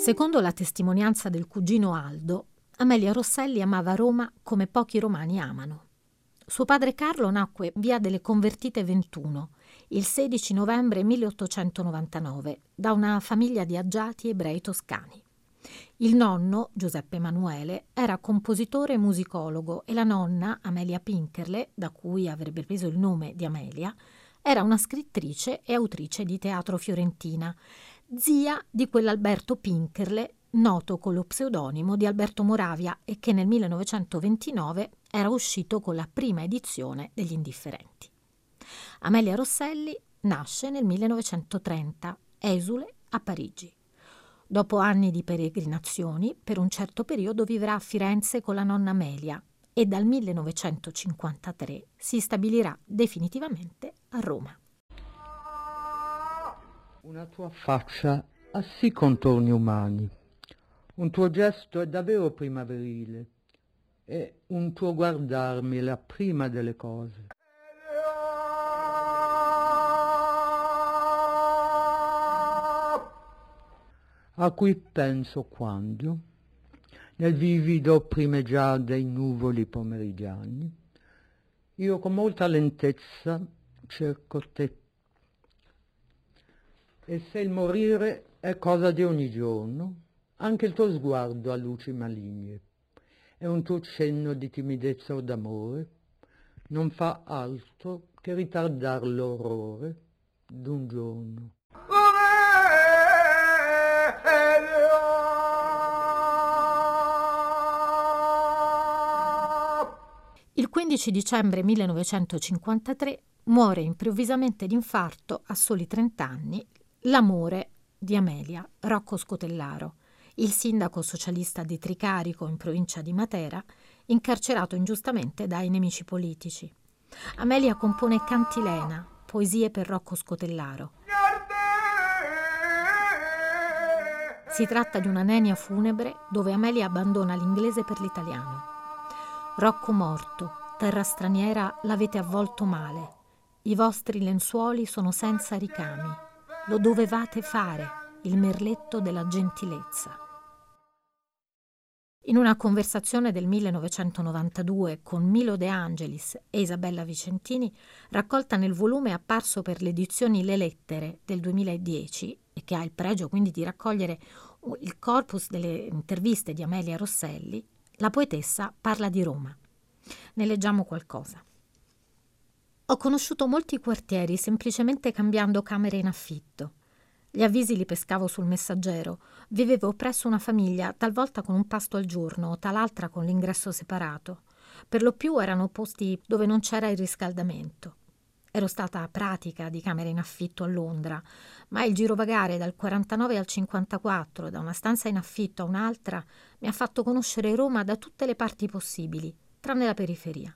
Secondo la testimonianza del cugino Aldo, Amelia Rosselli amava Roma come pochi romani amano. Suo padre Carlo nacque via delle Convertite 21, il 16 novembre 1899, da una famiglia di agiati ebrei toscani. Il nonno, Giuseppe Emanuele, era compositore e musicologo e la nonna, Amelia Pinkerle, da cui avrebbe preso il nome di Amelia, era una scrittrice e autrice di teatro fiorentina zia di quell'Alberto Pinkerle, noto con lo pseudonimo di Alberto Moravia e che nel 1929 era uscito con la prima edizione degli Indifferenti. Amelia Rosselli nasce nel 1930, esule a Parigi. Dopo anni di peregrinazioni, per un certo periodo vivrà a Firenze con la nonna Amelia e dal 1953 si stabilirà definitivamente a Roma. Una tua faccia ha sì contorni umani, un tuo gesto è davvero primaverile e un tuo guardarmi è la prima delle cose. A cui penso quando, nel vivido primeggiar dei nuvoli pomeridiani, io con molta lentezza cerco te e se il morire è cosa di ogni giorno, anche il tuo sguardo ha luci maligne, e un tuo cenno di timidezza o d'amore non fa altro che ritardar l'orrore d'un giorno. Il 15 dicembre 1953 muore improvvisamente d'infarto a soli 30 anni L'amore di Amelia, Rocco Scotellaro, il sindaco socialista di Tricarico in provincia di Matera, incarcerato ingiustamente dai nemici politici. Amelia compone Cantilena, poesie per Rocco Scotellaro. Si tratta di una nenia funebre dove Amelia abbandona l'inglese per l'italiano. Rocco morto, terra straniera l'avete avvolto male. I vostri lenzuoli sono senza ricami lo dovevate fare, il merletto della gentilezza. In una conversazione del 1992 con Milo De Angelis e Isabella Vicentini, raccolta nel volume apparso per le edizioni Le Lettere del 2010 e che ha il pregio quindi di raccogliere il corpus delle interviste di Amelia Rosselli, la poetessa parla di Roma. Ne leggiamo qualcosa. Ho conosciuto molti quartieri semplicemente cambiando camere in affitto. Gli avvisi li pescavo sul messaggero. Vivevo presso una famiglia, talvolta con un pasto al giorno, tal'altra con l'ingresso separato. Per lo più erano posti dove non c'era il riscaldamento. Ero stata pratica di camere in affitto a Londra, ma il girovagare dal 49 al 54, da una stanza in affitto a un'altra, mi ha fatto conoscere Roma da tutte le parti possibili, tranne la periferia.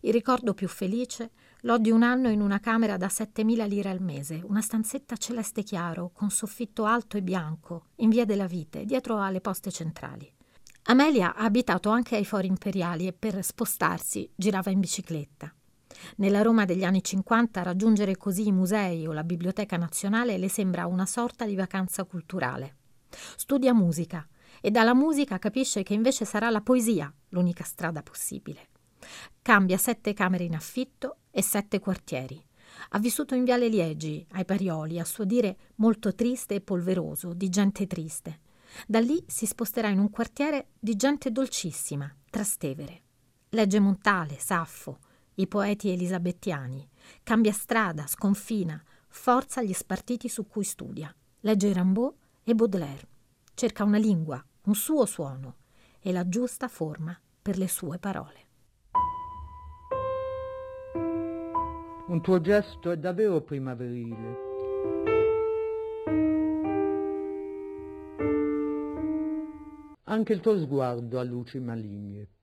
Il ricordo più felice l'ho di un anno in una camera da 7.000 lire al mese, una stanzetta celeste chiaro, con soffitto alto e bianco, in via della Vite, dietro alle poste centrali. Amelia ha abitato anche ai fori imperiali e per spostarsi girava in bicicletta. Nella Roma degli anni 50 raggiungere così i musei o la Biblioteca Nazionale le sembra una sorta di vacanza culturale. Studia musica e dalla musica capisce che invece sarà la poesia l'unica strada possibile. Cambia sette camere in affitto e sette quartieri. Ha vissuto in Viale Liegi, ai Parioli, a suo dire molto triste e polveroso, di gente triste. Da lì si sposterà in un quartiere di gente dolcissima, Trastevere. Legge Montale, Saffo, i poeti elisabettiani. Cambia strada, sconfina, forza gli spartiti su cui studia. Legge Rimbaud e Baudelaire. Cerca una lingua, un suo suono e la giusta forma per le sue parole. Un tuo gesto è davvero primaverile. Anche il tuo sguardo ha luci maligne.